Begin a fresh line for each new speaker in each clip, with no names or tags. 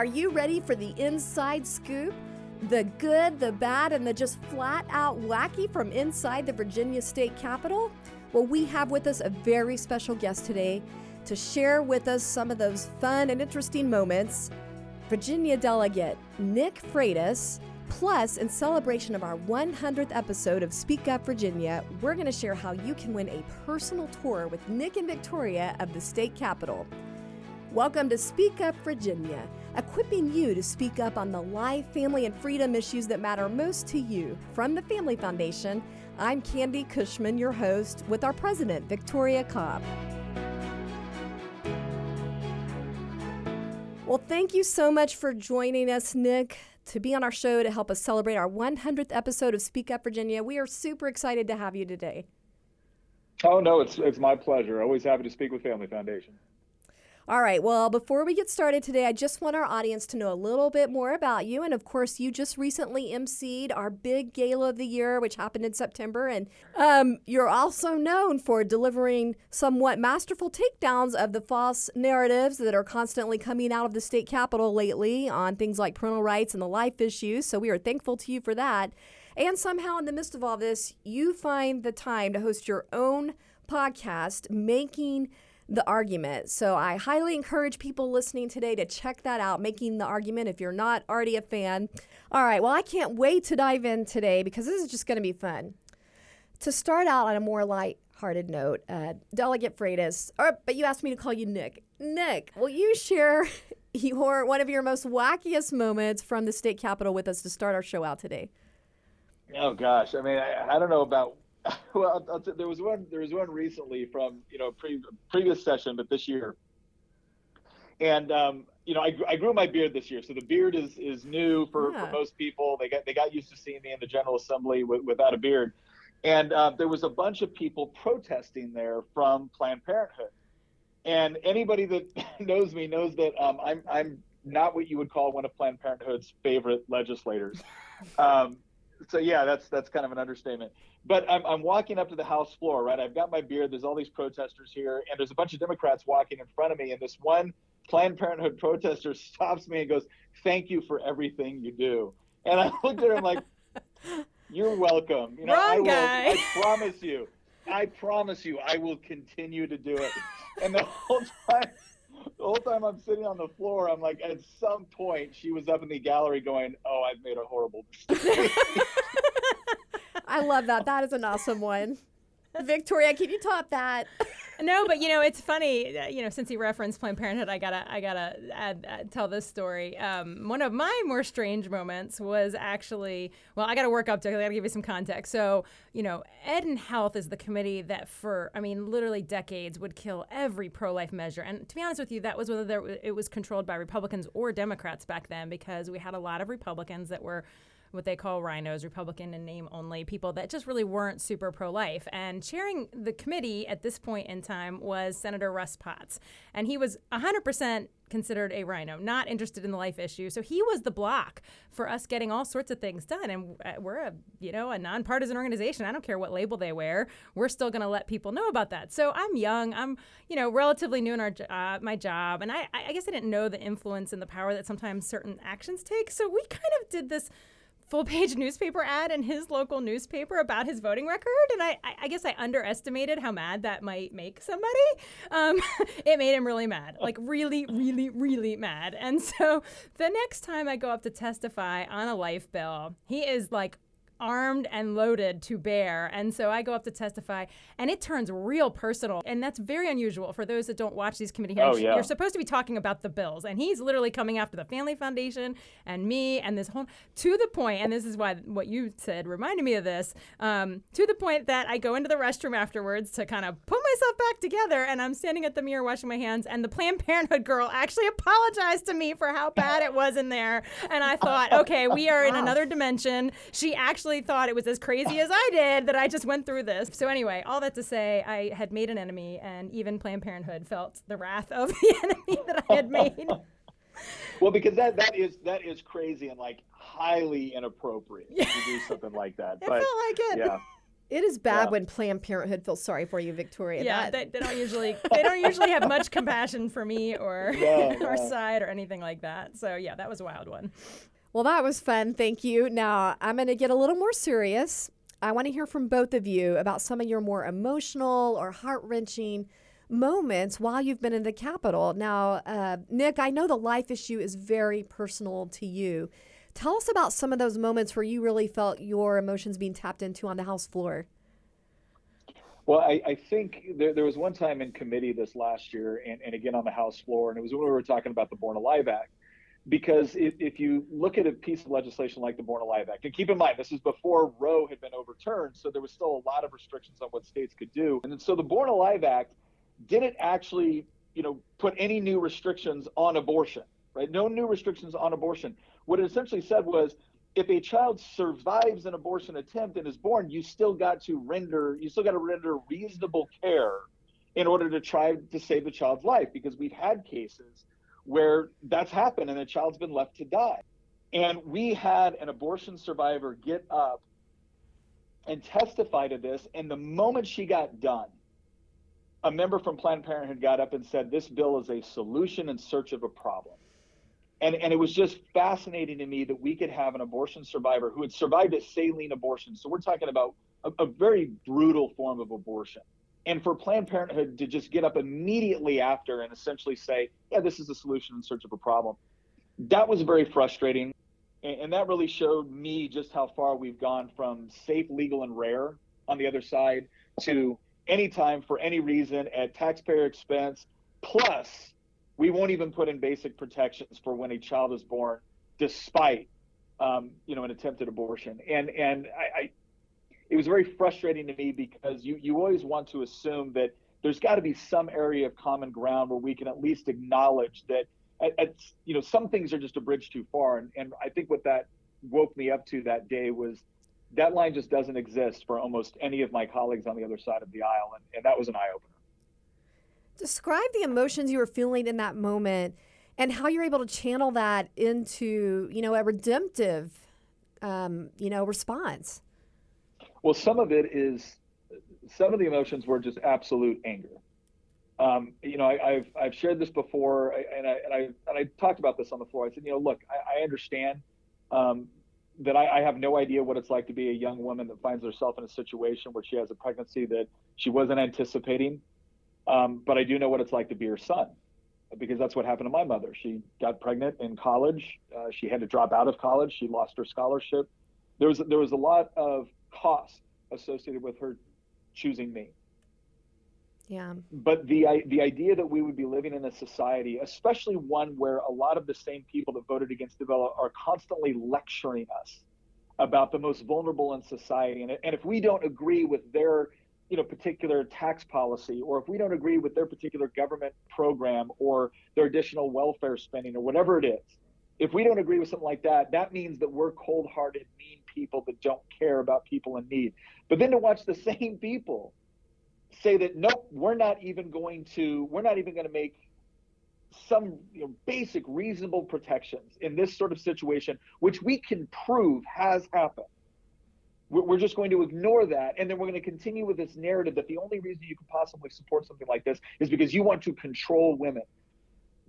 Are you ready for the inside scoop? The good, the bad, and the just flat out wacky from inside the Virginia State Capitol? Well, we have with us a very special guest today to share with us some of those fun and interesting moments. Virginia delegate Nick Freitas. Plus, in celebration of our 100th episode of Speak Up Virginia, we're going to share how you can win a personal tour with Nick and Victoria of the state capitol. Welcome to Speak Up Virginia, equipping you to speak up on the life, family, and freedom issues that matter most to you. From the Family Foundation, I'm Candy Cushman, your host, with our president, Victoria Cobb. Well, thank you so much for joining us, Nick, to be on our show to help us celebrate our 100th episode of Speak Up Virginia. We are super excited to have you today.
Oh, no, it's, it's my pleasure. Always happy to speak with Family Foundation.
All right, well, before we get started today, I just want our audience to know a little bit more about you. And of course, you just recently emceed our big gala of the year, which happened in September. And um, you're also known for delivering somewhat masterful takedowns of the false narratives that are constantly coming out of the state capitol lately on things like parental rights and the life issues. So we are thankful to you for that. And somehow, in the midst of all this, you find the time to host your own podcast, making the argument. So I highly encourage people listening today to check that out, making the argument if you're not already a fan. All right, well, I can't wait to dive in today because this is just going to be fun. To start out on a more light-hearted note, uh, Delegate Freitas, or, but you asked me to call you Nick. Nick, will you share your one of your most wackiest moments from the state capitol with us to start our show out today?
Oh gosh, I mean, I, I don't know about well, I'll, I'll there was one. There was one recently from you know pre, previous session, but this year. And um, you know, I, I grew my beard this year, so the beard is is new for, yeah. for most people. They got they got used to seeing me in the General Assembly with, without a beard, and uh, there was a bunch of people protesting there from Planned Parenthood. And anybody that knows me knows that um, I'm I'm not what you would call one of Planned Parenthood's favorite legislators. Um, so yeah, that's that's kind of an understatement. But I'm I'm walking up to the House floor, right? I've got my beard. There's all these protesters here, and there's a bunch of Democrats walking in front of me, and this one Planned Parenthood protester stops me and goes, "Thank you for everything you do." And I looked at him like, "You're welcome."
You know, Wrong I will, guy.
I promise you. I promise you, I will continue to do it. And the whole time the whole time I'm sitting on the floor, I'm like, at some point, she was up in the gallery going, "Oh, I've made a horrible mistake."
I love that. That is an awesome one. Victoria, can you top that?
No, but you know it's funny. Uh, you know, since he referenced Planned Parenthood, I gotta I gotta add, add, tell this story. Um, one of my more strange moments was actually well, I got to work up to. it. I got to give you some context. So you know, Ed and Health is the committee that for I mean literally decades would kill every pro-life measure. And to be honest with you, that was whether there, it was controlled by Republicans or Democrats back then because we had a lot of Republicans that were what they call rhinos, Republican in name only, people that just really weren't super pro life. And chairing the committee at this point in time was Senator Russ Potts. And he was 100% considered a rhino, not interested in the life issue. So he was the block for us getting all sorts of things done. And uh, we're a, you know, a nonpartisan organization. I don't care what label they wear. We're still going to let people know about that. So I'm young. I'm, you know, relatively new in our uh, my job, and I, I guess I didn't know the influence and the power that sometimes certain actions take. So we kind of did this full page newspaper ad in his local newspaper about his voting record. And I, I guess I underestimated how mad that might make somebody. Um, it made him really mad, like really, really, really mad. And so the next time I go up to testify on a life bill, he is like armed and loaded to bear. And so I go up to testify, and it turns real personal. And that's very unusual for those that don't watch these committee hearings. Oh, yeah. You're supposed to be talking about the bills, and he's literally coming after the Family Foundation and me and this whole to the point. And this is why what you said reminded me of this. Um, to the point that I go into the restroom afterwards to kind of put myself back together, and I'm standing at the mirror washing my hands, and the Planned Parenthood girl actually apologized to me for how bad it was in there. And I thought, okay, we are in another dimension. She actually actually thought it was as crazy as I did that I just went through this. So anyway, all that to say, I had made an enemy, and even Planned Parenthood felt the wrath of the enemy that I had made.
well, because that that is that is crazy and like highly inappropriate yeah. to do something like that.
But, it felt like it.
Yeah.
It is bad
Yeah.
when Planned Parenthood feels sorry for you, Victoria.
Yeah,
That-
they, they don't usually they don't usually have much compassion for me or
No,
our
no.
side or anything like that. So yeah, that was a wild one.
Well, that was fun. Thank you. Now, I'm going to get a little more serious. I want to hear from both of you about some of your more emotional or heart wrenching moments while you've been in the Capitol. Now, uh, Nick, I know the life issue is very personal to you. Tell us about some of those moments where you really felt your emotions being tapped into on the House floor.
Well, I, I think there, there was one time in committee this last year, and, and again on the House floor, and it was when we were talking about the Born Alive Act. Because if, if you look at a piece of legislation like the Born Alive Act, and keep in mind, this is before Roe had been overturned, so there was still a lot of restrictions on what states could do. And so the Born Alive Act didn't actually, you know, put any new restrictions on abortion, right? No new restrictions on abortion. What it essentially said was if a child survives an abortion attempt and is born, you still got to render you still got to render reasonable care in order to try to save the child's life because we've had cases where that's happened and a child's been left to die. And we had an abortion survivor get up and testify to this and the moment she got done a member from Planned Parenthood got up and said this bill is a solution in search of a problem and and it was just fascinating to me that we could have an abortion survivor who had survived a saline abortion. So we're talking about a, a very brutal form of abortion. And for Planned Parenthood to just get up immediately after and essentially say, yeah, this is a solution in search of a problem, that was very frustrating. And, and that really showed me just how far we've gone from safe, legal, and rare on the other side to anytime for any reason at taxpayer expense, plus we won't even put in basic protections for when a child is born, despite um, you know an attempted abortion. And and I, I, it was very frustrating to me because you you always want to assume that there's got to be some area of common ground where we can at least acknowledge that at, at, you know some things are just a bridge too far. And and I think what that woke me up to that day was that line just doesn't exist for almost any of my colleagues on the other side of the aisle, and, and that was an eye opener.
Describe the emotions you were feeling in that moment and how you're able to channel that into, you know, a redemptive, um, you know, response.
Well, some of it is, some of the emotions were just absolute anger. Um, you know, I, have I've shared this before, and I and I and I talked about this on the floor. I said, you know, look, I, I understand um, that I, I have no idea what it's like to be a young woman that finds herself in a situation where she has a pregnancy that she wasn't anticipating. Um, but I do know what it's like to be her son, because that's what happened to my mother. She got pregnant in college. Uh, she had to drop out of college. She lost her scholarship. There was there was a lot of cost associated with her choosing me.
Yeah.
But the the idea that we would be living in a society, especially one where a lot of the same people that voted against bill are constantly lecturing us about the most vulnerable in society, and, and if we don't agree with their you know particular tax policy or if we don't agree with their particular government program or their additional welfare spending or whatever it is if we don't agree with something like that that means that we're cold-hearted mean people that don't care about people in need. But then to watch the same people say that nope we're not even going to we're not even going to make some you know, basic reasonable protections in this sort of situation which we can prove has happened. We're just going to ignore that and then we're going to continue with this narrative that the only reason you can possibly support something like this is because you want to control women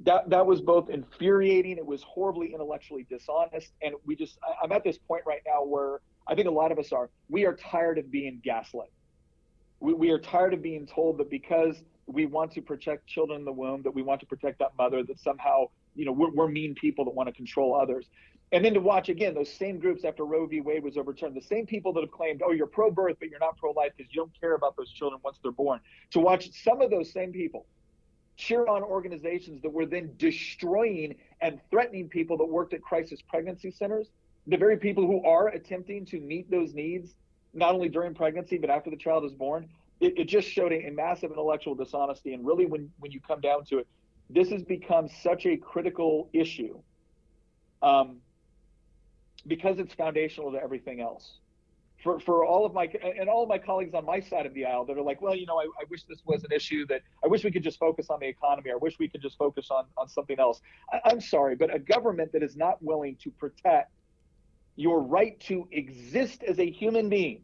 that that was both infuriating it was horribly intellectually dishonest and we just I, i'm at this point right now where i think a lot of us are we are tired of being gaslit. We, we are tired of being told that because we want to protect children in the womb that we want to protect that mother that somehow you know we're, we're mean people that want to control others. And then to watch again those same groups after Roe v. Wade was overturned, the same people that have claimed, oh, you're pro birth, but you're not pro life because you don't care about those children once they're born, to watch some of those same people cheer on organizations that were then destroying and threatening people that worked at crisis pregnancy centers, the very people who are attempting to meet those needs, not only during pregnancy, but after the child is born. It, it just showed a, a massive intellectual dishonesty. And really, when, when you come down to it, this has become such a critical issue. Um, because it's foundational to everything else. For, for all of my and all of my colleagues on my side of the aisle that are like, well, you know, I, I wish this was an issue that I wish we could just focus on the economy. I wish we could just focus on on something else. I, I'm sorry, but a government that is not willing to protect your right to exist as a human being,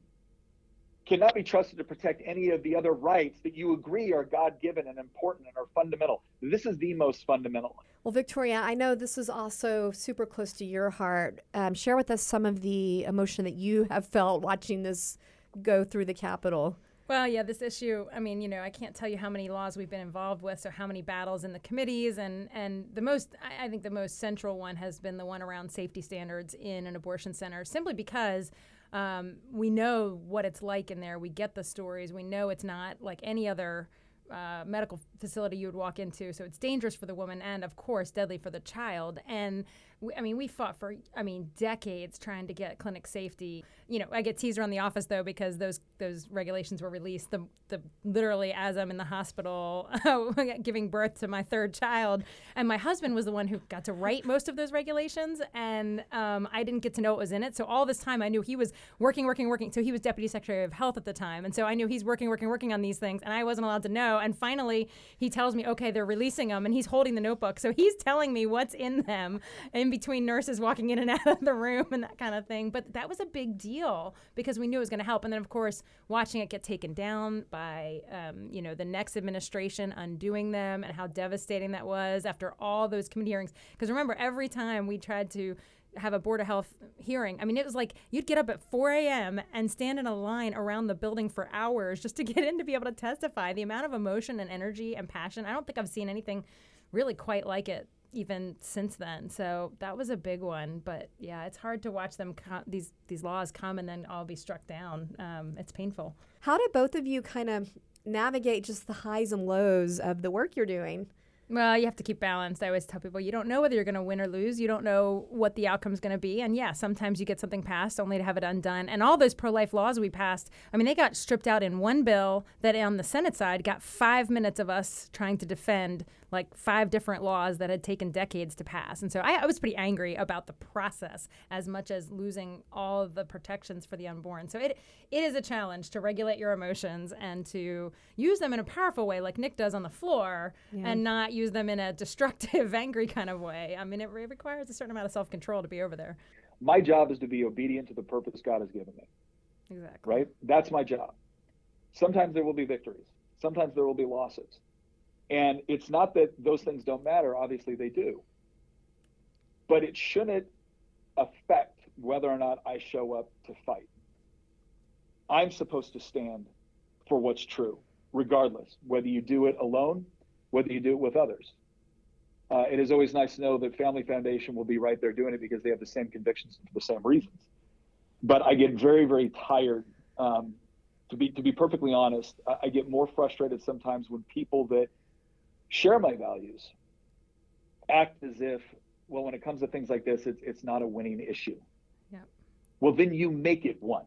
cannot be trusted to protect any of the other rights that you agree are God given and important and are fundamental. This is the most fundamental.
Well, Victoria, I know this is also super close to your heart. Um, share with us some of the emotion that you have felt watching this go through the Capitol.
Well, yeah, this issue, I mean, you know, I can't tell you how many laws we've been involved with, so how many battles in the committees. And, and the most, I, I think the most central one has been the one around safety standards in an abortion center, simply because um, we know what it's like in there. We get the stories. We know it's not like any other uh, medical facility you would walk into. So it's dangerous for the woman and, of course, deadly for the child. And we, I mean, we fought for, I mean, decades trying to get clinic safety. You know, I get teased around the office though because those those regulations were released the, the literally as I'm in the hospital giving birth to my third child, and my husband was the one who got to write most of those regulations, and um, I didn't get to know what was in it. So all this time, I knew he was working, working, working. So he was deputy secretary of health at the time, and so I knew he's working, working, working on these things, and I wasn't allowed to know. And finally, he tells me, okay, they're releasing them, and he's holding the notebook, so he's telling me what's in them. And in between nurses walking in and out of the room and that kind of thing. But that was a big deal because we knew it was going to help. And then, of course, watching it get taken down by, um, you know, the next administration undoing them and how devastating that was after all those committee hearings. Because remember, every time we tried to have a board of health hearing. I mean, it was like you'd get up at 4 a.m. and stand in a line around the building for hours just to get in to be able to testify. The amount of emotion and energy and passion, I don't think I've seen anything really quite like it even since then. So that was a big one. But yeah, it's hard to watch them co- these these laws come and then all be struck down. Um, it's painful.
How did both of you kind of navigate just the highs and lows of the work you're doing?
Well, you have to keep balanced. I always tell people you don't know whether you're going to win or lose. You don't know what the outcome is going to be. And yeah, sometimes you get something passed only to have it undone. And all those pro life laws we passed, I mean, they got stripped out in one bill that on the Senate side got five minutes of us trying to defend like five different laws that had taken decades to pass. And so I, I was pretty angry about the process as much as losing all of the protections for the unborn. So it it is a challenge to regulate your emotions and to use them in a powerful way, like Nick does on the floor, yeah. and not use them in a destructive, angry kind of way. I mean, it, it requires a certain amount of self control to be over there.
My job is to be obedient to the purpose God has given me.
Exactly.
Right? That's my job. Sometimes there will be victories. Sometimes there will be losses. And it's not that those things don't matter, obviously they do. But it shouldn't affect whether or not I show up to fight. I'm supposed to stand for what's true, regardless, whether you do it alone, whether you do it with others. Uh, it is always nice to know that Family Foundation will be right there doing it because they have the same convictions for the same reasons. But I get very, very tired. Um, to be to be perfectly honest, I, I get more frustrated sometimes when people that share my values, act as if, well, when it comes to things like this, it's, it's not a winning issue.
Yeah.
Well, then you make it one.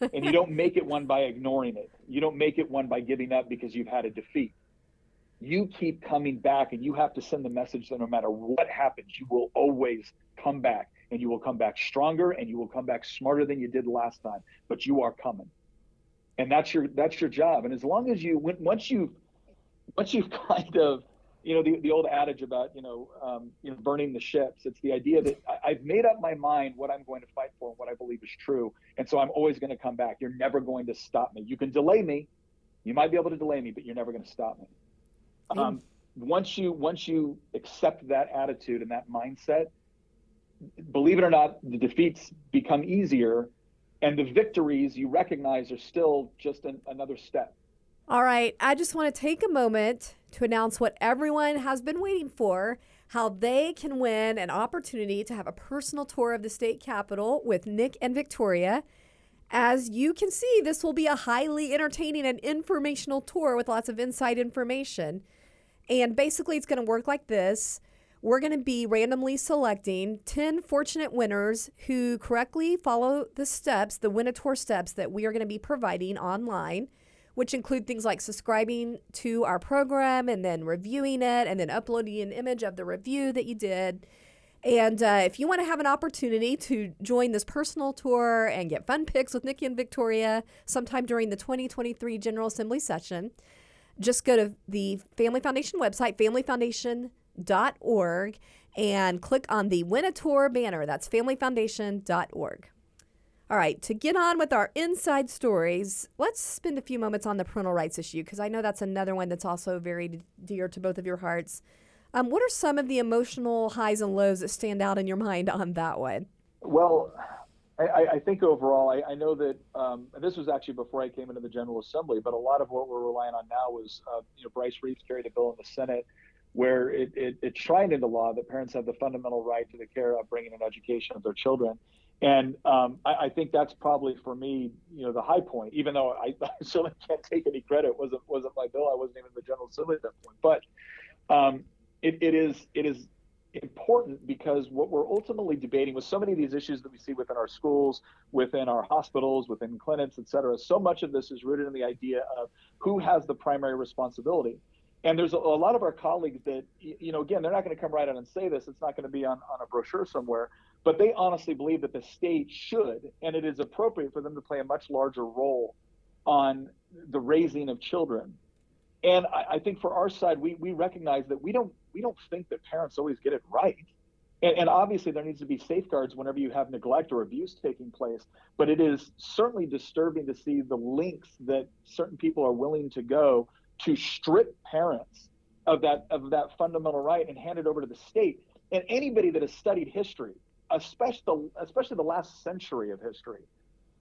and you don't make it one by ignoring it. You don't make it one by giving up because you've had a defeat. You keep coming back, and you have to send the message that no matter what happens, you will always come back, and you will come back stronger, and you will come back smarter than you did last time. But you are coming, and that's your that's your job. And as long as you once you once you've kind of you know the, the old adage about you know um, you know burning the ships. It's the idea that I, have made up my mind what i'm going to fight for and what i believe is true. And so i'm always going to come back. You're never going to stop me. You can delay me. You might be able to delay me but you're never going to stop me. Um, once you once you accept that attitude and that mindset believe it or not the defeats become easier and the victories you recognize are still just an, another step
all right, I just want to take a moment to announce what everyone has been waiting for how they can win an opportunity to have a personal tour of the state capitol with Nick and Victoria. As you can see, this will be a highly entertaining and informational tour with lots of inside information. And basically, it's going to work like this we're going to be randomly selecting 10 fortunate winners who correctly follow the steps, the Win a Tour steps that we are going to be providing online which include things like subscribing to our program and then reviewing it and then uploading an image of the review that you did. And uh, if you want to have an opportunity to join this personal tour and get fun pics with Nikki and Victoria sometime during the 2023 General Assembly session, just go to the Family Foundation website, familyfoundation.org, and click on the Win a Tour banner. That's familyfoundation.org. All right, to get on with our inside stories, let's spend a few moments on the parental rights issue because I know that's another one that's also very dear to both of your hearts. Um, what are some of the emotional highs and lows that stand out in your mind on that one?
Well, I, I think overall, I, I know that um, this was actually before I came into the General Assembly, but a lot of what we're relying on now was, uh, you know, Bryce Reeves carried a bill in the Senate where it, it, it shrined into law that parents have the fundamental right to the care, upbringing, and education of their children. And um, I, I, think that's probably for me, you know, the high point. Even though I, I certainly can't take any credit, it wasn't wasn't my bill. I wasn't even the General Assembly at that point. But um, it, it is it is important because what we're ultimately debating with so many of these issues that we see within our schools, within our hospitals, within clinics, et cetera, so much of this is rooted in the idea of who has the primary responsibility. And there's a, a lot of our colleagues that, you know, again, they're not going to come right out and say this. It's not going to be on, on a brochure somewhere, but they honestly believe that the state should, and it is appropriate for them to play a much larger role on the raising of children. And I, I think for our side, we, we recognize that we don't we don't think that parents always get it right. And, and, obviously, there needs to be safeguards whenever you have neglect or abuse taking place. But it is certainly disturbing to see the links that certain people are willing to go to strip parents of that of that fundamental right and hand it over to the state. And anybody that has studied history, especially the, especially the last century of history,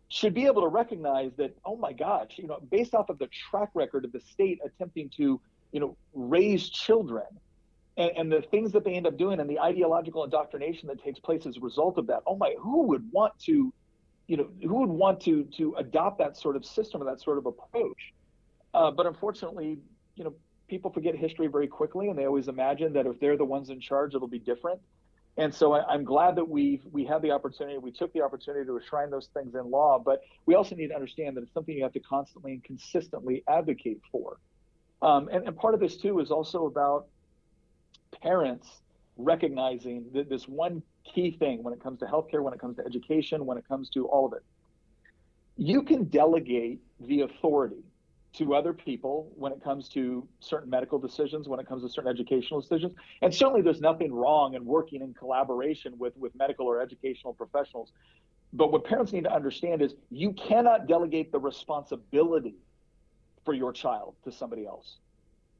should be able to recognize that. Oh my gosh, you know, based off of the track record of the state attempting to, you know, raise children and, and the things that they end up doing and the ideological indoctrination that takes place as a result of that. Oh my, who would want to, you know, who would want to to adopt that sort of system or that sort of approach? Uh, but unfortunately, you know, people forget history very quickly, and they always imagine that if they're the ones in charge, it'll be different. And so I, am glad that we we had the opportunity, we took the opportunity to enshrine those things in law. But we also need to understand that it's something you have to constantly and consistently advocate for. Um, and, and part of this too is also about parents recognizing that this one key thing when it comes to healthcare, when it comes to education, when it comes to all of it. You can delegate the authority to other people when it comes to certain medical decisions, when it comes to certain educational decisions. And certainly there's nothing wrong in working in collaboration with, with medical or educational professionals. But what parents need to understand is you cannot delegate the responsibility for your child to somebody else.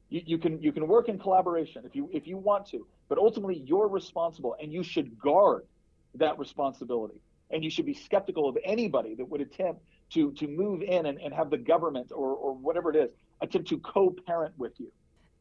You, you can you can work in collaboration if you if you want to, but ultimately you're responsible and you should guard that responsibility. And you should be skeptical of anybody that would attempt to to move in and, and have the government or, or whatever it is attempt to co-parent with you.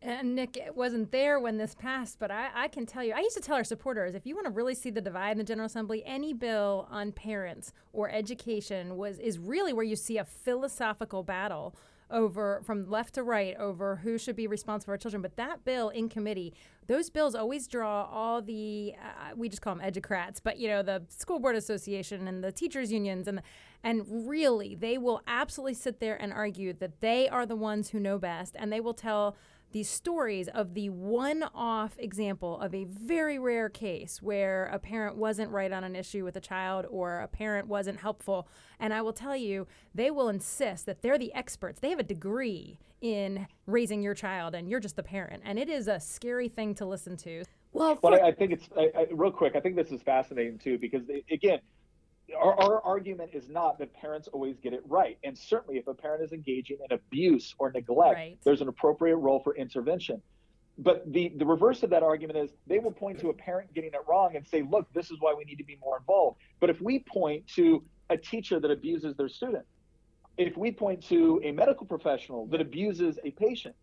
And Nick it wasn't there when this passed, but I, I, can tell you, I used to tell our supporters if you want to really see the divide in the General Assembly, any bill on parents or education was is really where you see a philosophical battle over from left to right over who should be responsible for children. But that bill in committee, those bills always draw all the uh, we just call them educrats, but you know the school board association and the teachers unions and and really they will absolutely sit there and argue that they are the ones who know best, and they will tell these stories of the one off example of a very rare case where a parent wasn't right on an issue with a child or a parent wasn't helpful. And I will tell you, they will insist that they're the experts. They have a degree in raising your child, and you're just the parent. And it is a scary thing to listen to.
Well, but I, I think it's I, I, real quick. I think this is fascinating too because again, our, our, argument is not that parents always get it right. And certainly, if a parent is engaging in abuse or neglect, right. there's an appropriate role for intervention. But the, the reverse of that argument is they will point to a parent getting it wrong and say, look, this is why we need to be more involved. But if we point to a teacher that abuses their student, if we point to a medical professional that abuses a patient,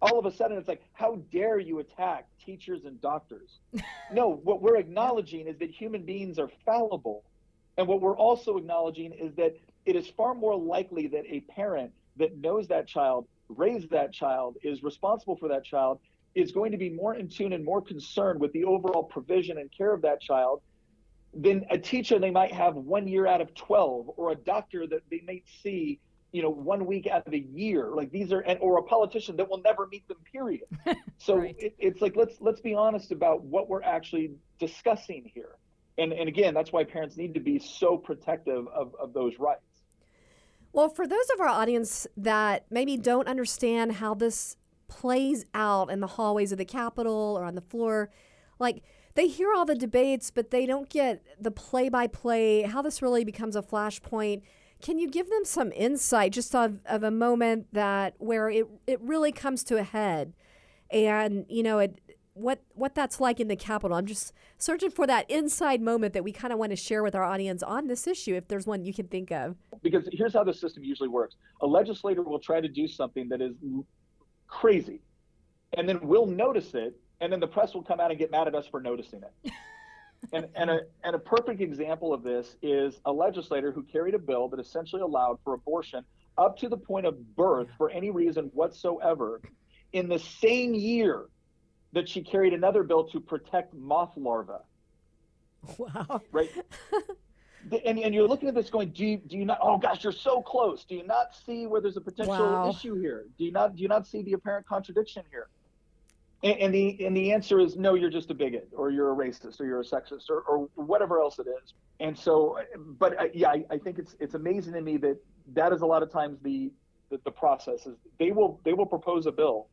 all of a sudden it's like, how dare you attack teachers and doctors? no, what we're acknowledging is that human beings are fallible and what we're also acknowledging is that it is far more likely that a parent that knows that child, raised that child, is responsible for that child, is going to be more in tune and more concerned with the overall provision and care of that child than a teacher they might have one year out of 12 or a doctor that they might see you know one week out of a year. Like these are and or a politician that will never meet them period. So right. it, it's like let's let's be honest about what we're actually discussing here and and again that's why parents need to be so protective of, of those rights
well for those of our audience that maybe don't understand how this plays out in the hallways of the capitol or on the floor like they hear all the debates, but they don't get the play by play, how this really becomes a flashpoint. Can you give them some insight just of, of a moment that where it, it really comes to a head and, you know, it, what what that's like in the Capitol. I'm just searching for that inside moment that we kind of want to share with our audience on this issue, if there's one you can think of.
Because here's how the system usually works: a legislator will try to do something that is crazy, and then we'll notice it, and then the press will come out and get mad at us for noticing it. and and a and a perfect example of this is a legislator who carried a bill that essentially allowed for abortion up to the point of birth for any reason whatsoever in the same year that she carried another bill to protect moth larvae.
Wow.
Right. and, and you're looking at this going, do you, do you not, oh gosh, you're so close. Do you not see where there's a potential
wow.
issue here? Do you not, do you not see the apparent contradiction here? And, and, the, and the answer is no, you're just a bigot or you're a racist or you're a sexist or, or whatever else it is. And so, but I, yeah, I, I think it's, it's amazing to me that that is a lot of times the, the, the process is they will, they will propose a bill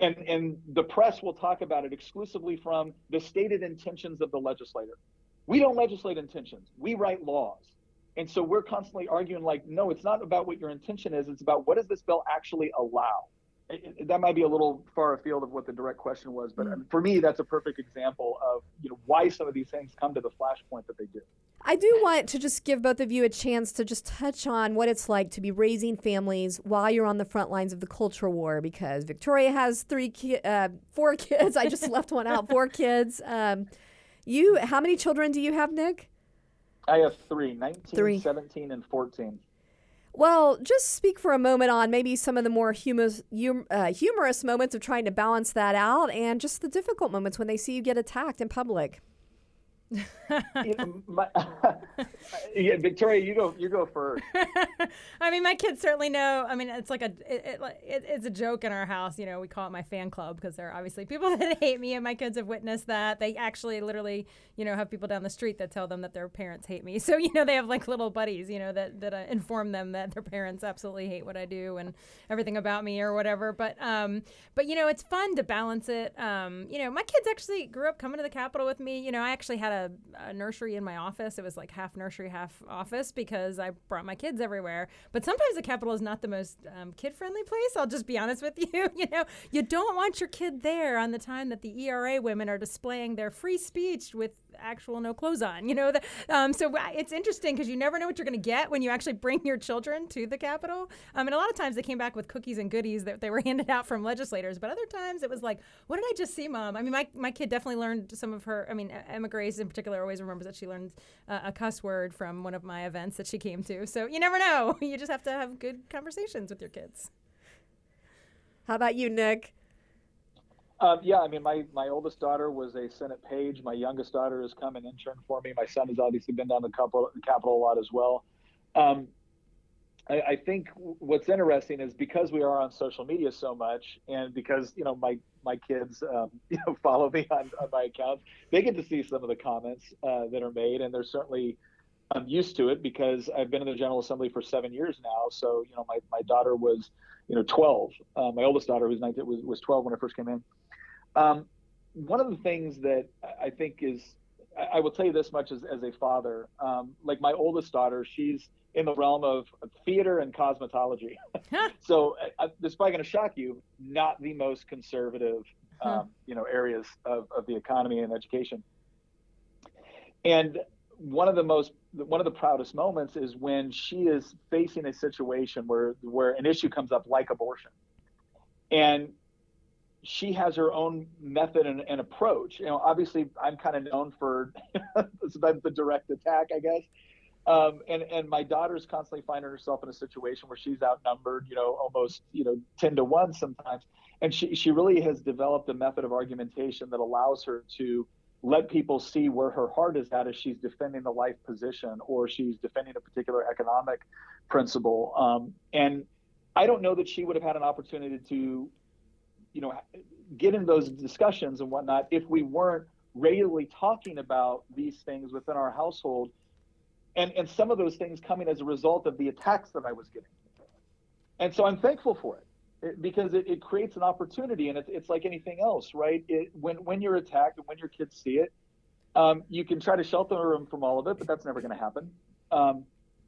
and and the press will talk about it exclusively from the stated intentions of the legislator. We don't legislate intentions. We write laws. And so we're constantly arguing like, no, it's not about what your intention is. It's about what does this bill actually allow? That might be a little far afield of what the direct question was, but mm. for me, that's a perfect example of you know why some of these things come to the flashpoint that they do.
I do want to just give both of you a chance to just touch on what it's like to be raising families while you're on the front lines of the culture war. Because Victoria has three, ki- uh, four kids. I just left one out. Four kids. Um, you, how many children do you have, Nick?
I have three 19, three. 17, and 14.
Well, just speak for a moment on maybe some of the more humorous, hum, uh, humorous moments of trying to balance that out and just the difficult moments when they see you get attacked in public
you know, my, yeah, Victoria, you go. You go first.
I mean, my kids certainly know. I mean, it's like a it, it, it's a joke in our house. You know, we call it my fan club because there are obviously people that hate me, and my kids have witnessed that. They actually, literally, you know, have people down the street that tell them that their parents hate me. So you know, they have like little buddies, you know, that that uh, inform them that their parents absolutely hate what I do and everything about me or whatever. But um, but you know, it's fun to balance it. Um, you know, my kids actually grew up coming to the Capitol with me. You know, I actually had a a, nursery in my office. It was like half nursery, half office because I brought my kids everywhere. But sometimes the Capitol is not the most um, kid friendly place. I'll just be honest with you. you know, you don't want your kid there on the time that the ERA women are displaying their free speech with actual no clothes on. You know, the, um, so it's interesting because you never know what you're going to get when you actually bring your children to the Capitol. Um, and a lot of times they came back with cookies and goodies that they were handed out from legislators, but other times it was like, "What did I just see, mom?" I mean, my my kid definitely learned some of her. I mean, Emma Grace in particular always remembers that she learned uh, a cuss word from one of my events that she came to. So you never know. You just have to have good conversations with your kids.
How about you, Nick?
Um, yeah, I mean, my, my oldest daughter was a Senate page. My youngest daughter has come and intern for me. My son has obviously been down the Capitol, Capitol a lot as well. Um, I, I, think what's interesting is because we are on social media so much, and because you know my my kids um, you know follow me on, on my accounts, they get to see some of the comments uh, that are made, and they're certainly I'm used to it because I've been in the General Assembly for seven years now. So you know my, my daughter was you know 12. Uh, my oldest daughter who's 19 was, was 12 when I first came in. Um, one of the things that I think is, I will tell you this much as, as a father, um, like my oldest daughter, she's in the realm of theater and cosmetology. so uh, this is probably going to shock you, not the most conservative, um, you know, areas of, of the economy and education. And one of the most, one of the proudest moments is when she is facing a situation where, where an issue comes up like abortion. And she has her own method and, and approach. You know, obviously, I'm kind of known for the direct attack, I guess. Um, and and my daughter's constantly finding herself in a situation where she's outnumbered, you know, almost you know ten to one sometimes. And she she really has developed a method of argumentation that allows her to let people see where her heart is at as she's defending the life position or she's defending a particular economic principle. Um, and I don't know that she would have had an opportunity to you know, get in those discussions and whatnot if we weren't regularly talking about these things within our household and and some of those things coming as a result of the attacks that I was getting. And so I'm thankful for it. it, because it, it creates an opportunity, and it's it's like anything else, right? It, when when you're attacked and when your kids see it, um, you can try to shelter them from all of it, but that's never going to happen. Um,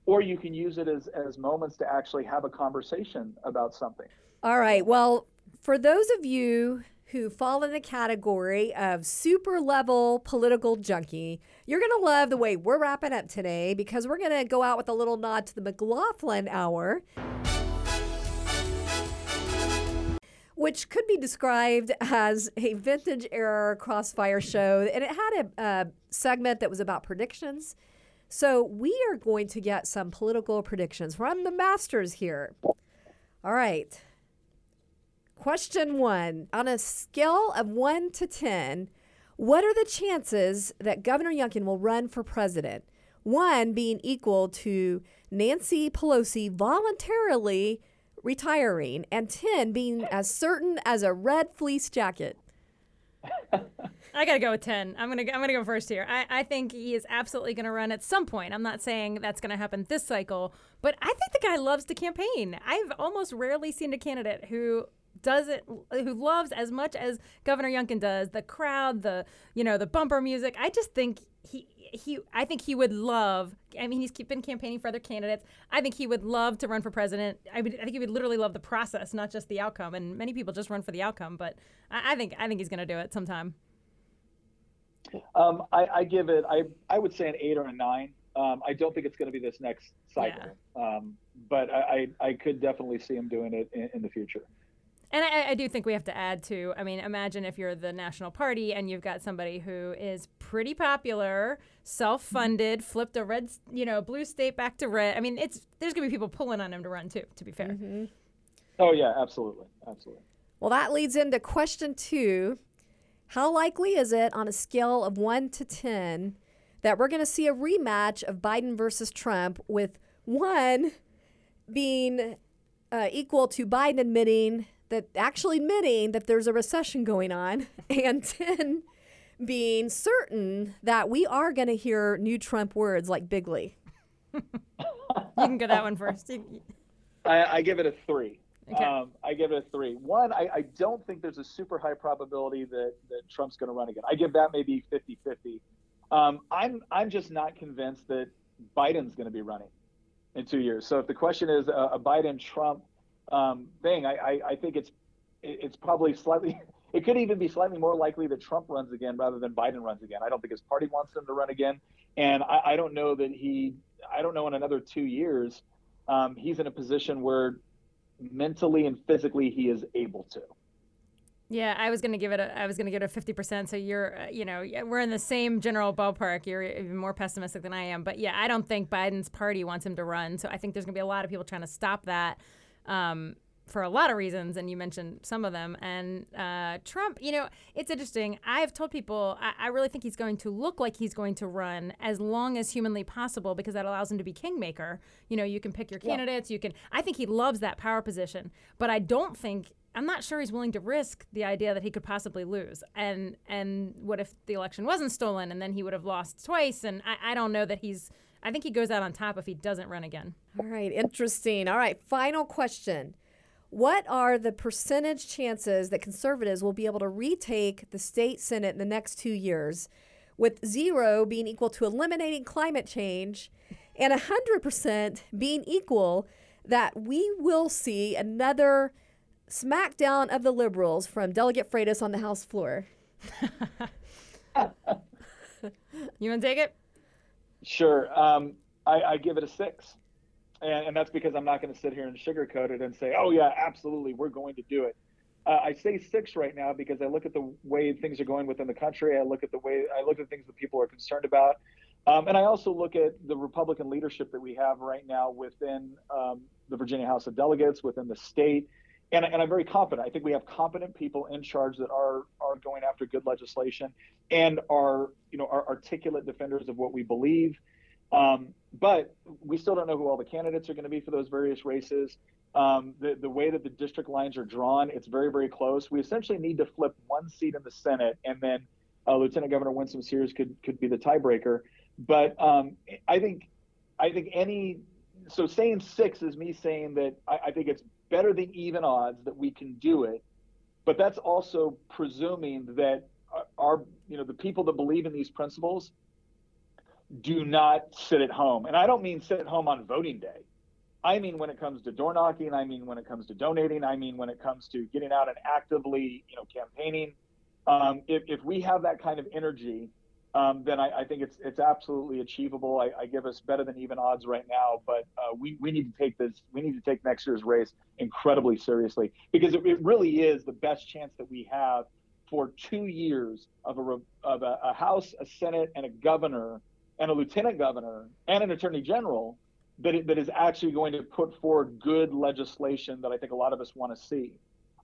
or you can use it as as moments to actually have a conversation about something.
All right. Well, for those of you who fall in the category of super level political junkie, you're going to love the way we're wrapping up today because we're going to go out with a little nod to the McLaughlin Hour. Which could be described as a vintage era crossfire show. And it had a, a segment that was about predictions. So we are going to get some political predictions from the masters here. All right. Question one On a scale of one to 10, what are the chances that Governor Youngkin will run for president? One being equal to Nancy Pelosi voluntarily retiring, and 10 being as certain as a red fleece jacket.
I gotta go with ten. I'm gonna I'm gonna go first here. I, I think he is absolutely gonna run at some point. I'm not saying that's gonna happen this cycle, but I think the guy loves to campaign. I've almost rarely seen a candidate who doesn't who loves as much as Governor Youngkin does the crowd, the you know the bumper music. I just think he he I think he would love. I mean, he's been campaigning for other candidates. I think he would love to run for president. I, would, I think he would literally love the process, not just the outcome. And many people just run for the outcome, but I, I think I think he's going to do it sometime.
Um, I, I, give it. I I would say an eight or a nine. Um, I don't think it's going to be this next cycle, yeah. um, but I, I, I could definitely see him doing it in, in the future.
And I, I, do think we have to add to. I mean, imagine if you're the National Party and you've got somebody who is pretty popular, self-funded, flipped a red, you know, blue state back to red. I mean, it's there's gonna be people pulling on him to run too. To be fair. Mm-hmm.
Oh yeah, absolutely, absolutely.
Well, that leads into question two. How likely is it on a scale of one to ten that we're going to see a rematch of Biden versus Trump with one being uh, equal to Biden admitting that actually admitting that there's a recession going on, and 10 being certain that we are going to hear new Trump words like bigly.
you can go that one first.
I, I give it a three. Okay. Um, I give it a three. One, I, I, don't think there's a super high probability that, that Trump's going to run again. I give that maybe 50 50. Um, I'm, I'm just not convinced that Biden's going to be running in two years. So if the question is a, a Biden Trump um, thing. I, I, I think it's it's probably slightly. It could even be slightly more likely that Trump runs again rather than Biden runs again. I don't think his party wants him to run again, and I, I don't know that he. I don't know in another two years, um, he's in a position where mentally and physically he is able to.
Yeah, I was to give it a I was to give it a 50%, so you're uh, you know, we're in the same general ballpark. You're even more pessimistic than I am, but yeah, I don't think Biden's party wants him to run. So I think there's to be a lot of people trying to stop that um, for a lot of reasons, and you mentioned some of them. And uh, Trump, you know, it's interesting. I've told people I, I, really think he's going to look like he's going to run as long as humanly possible because that allows him to be kingmaker. You know, you can pick your candidates. Yeah. You can. I think he loves that power position, but I don't think. I'm not sure he's willing to risk the idea that he could possibly lose. And and what if the election wasn't stolen and then he would have lost twice? And I, I don't know that he's I think he goes out on top if he doesn't run again.
All right, interesting. All right, final question. What are the percentage chances that conservatives will be able to retake the state senate in the next two years, with zero being equal to eliminating climate change and 100% being equal that we will see another smackdown of the liberals from Delegate Freitas on the House floor?
you want to take it?
Sure. Um, I, I, give it a six. And, and that's because I'm not going to sit here and sugarcoat it and say, oh, yeah, absolutely, we're going to do it. Uh, I say six right now because I look at the way things are going within the country. I look at the way I look at things that people are concerned about. Um, and I also look at the Republican leadership that we have right now within um, the Virginia House of Delegates, within the state. And, and, I'm very confident. I think we have competent people in charge that are are going after good legislation and are you know are articulate defenders of what we believe. Um, but we still don't know who all the candidates are going to be for those various races. Um, the the way that the district lines are drawn, it's very very close. We essentially need to flip one seat in the Senate, and then uh, Lieutenant Governor Winsome Sears could could be the tiebreaker. But um, I think I think any so saying six is me saying that I, I think it's better than even odds that we can do it. But that's also presuming that our, you know, the people that believe in these principles do not sit at home. And I don't mean sit at home on voting day. I mean when it comes to door knocking, I mean when it comes to donating, I mean when it comes to getting out and actively, you know, campaigning. Um, if, if we have that kind of energy, um, then I, I, think it's it's absolutely achievable. I, I, give us better than even odds right now, but uh, we we need to take this we need to take next year's race incredibly seriously because it, it really is the best chance that we have for two years of a of a, a House, a Senate, and a governor, and a lieutenant governor, and an attorney general that it, that is actually going to put forward good legislation that I think a lot of us want to see.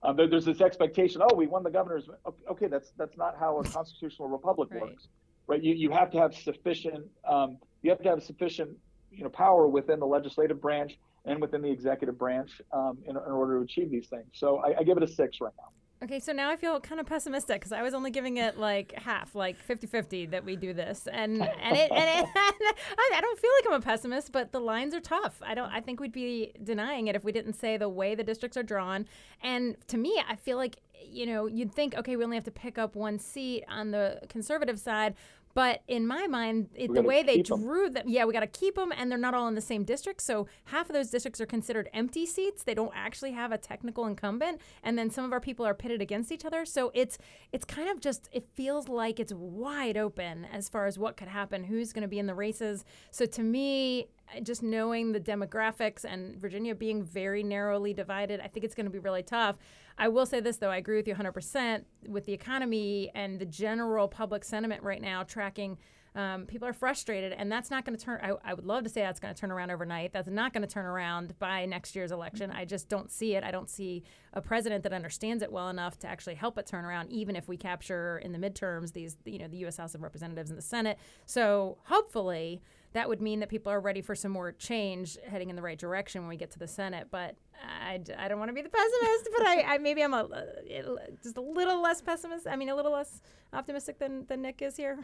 Um, there, there's this expectation. Oh, we won the governor's. Okay, that's that's not how a constitutional republic right. works right? You, you have to have sufficient um, you have to have sufficient you know power within the legislative branch and within the executive branch um, in, in, order to achieve these things. So I, I give it a six right now.
Okay, so now I feel kind of pessimistic because I was only giving it like half, like 50-50 that we do this, and and it, and it, I don't feel like I'm a pessimist, but the lines are tough. I don't. I think we'd be denying it if we didn't say the way the districts are drawn. And to me, I feel like you know you'd think, okay, we only have to pick up one seat on the conservative side, but in my mind, it, the way they drew them, yeah, we got to keep them, and they're not all in the same district. So half of those districts are considered empty seats. They don't actually have a technical incumbent, and then some of our people are pitted against each other. So it's it's kind of just it feels like it's wide open as far as what could happen, who's going to be in the races. So to me, just knowing the demographics and Virginia being very narrowly divided, I think it's going to be really tough. I will say this, though, I agree with you 100% with the economy and the general public sentiment right now tracking. Um, people are frustrated, and that's not going to turn. I, I, would love to say that's going to turn around overnight. That's not going to turn around by next year's election. I just don't see it. I don't see a president that understands it well enough to actually help it turn around, even if we capture in the midterms these, you know, the U.S. House of Representatives and the Senate. So hopefully that would mean that people are ready for some more change heading in the right direction when we get to the Senate. But I, I don't want to be the pessimist, but I, I maybe I'm uh, a, just a little less pessimist. I mean, a little less optimistic than, than Nick is here.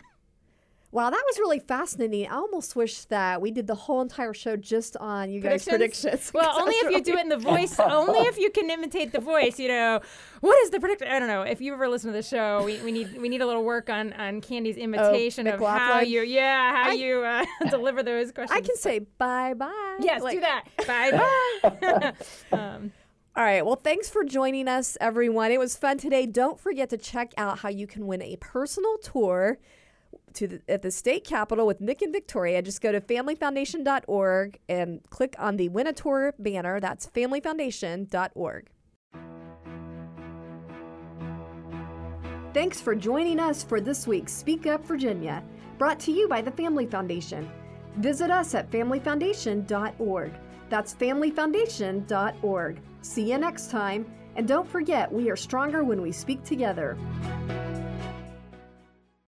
Wow, that was really fascinating. I almost wish that we did the whole entire show just on you guys' predictions.
Well, only if you do it in the voice. only if you can imitate the voice. You know, what is the prediction? I don't know. If you ever listen to the show, we, we need we need a little work on on Candy's oh, imitation oh, of how you yeah how I, you uh, deliver those questions.
I can say bye bye.
Yes, like, do that. Bye bye.
um, all right. Well, thanks for joining us, everyone. It was fun today. Don't forget to check out how you can win a personal tour to the, at the state capitol with Nick and Victoria, just go to familyfoundation.org and click on the Win a Tour banner. That's familyfoundation.org. Thanks for joining us for this week's Speak Up Virginia, brought to you by the Family Foundation. Visit us at familyfoundation.org. That's familyfoundation.org. See you next time, and don't forget, we are stronger when we speak together.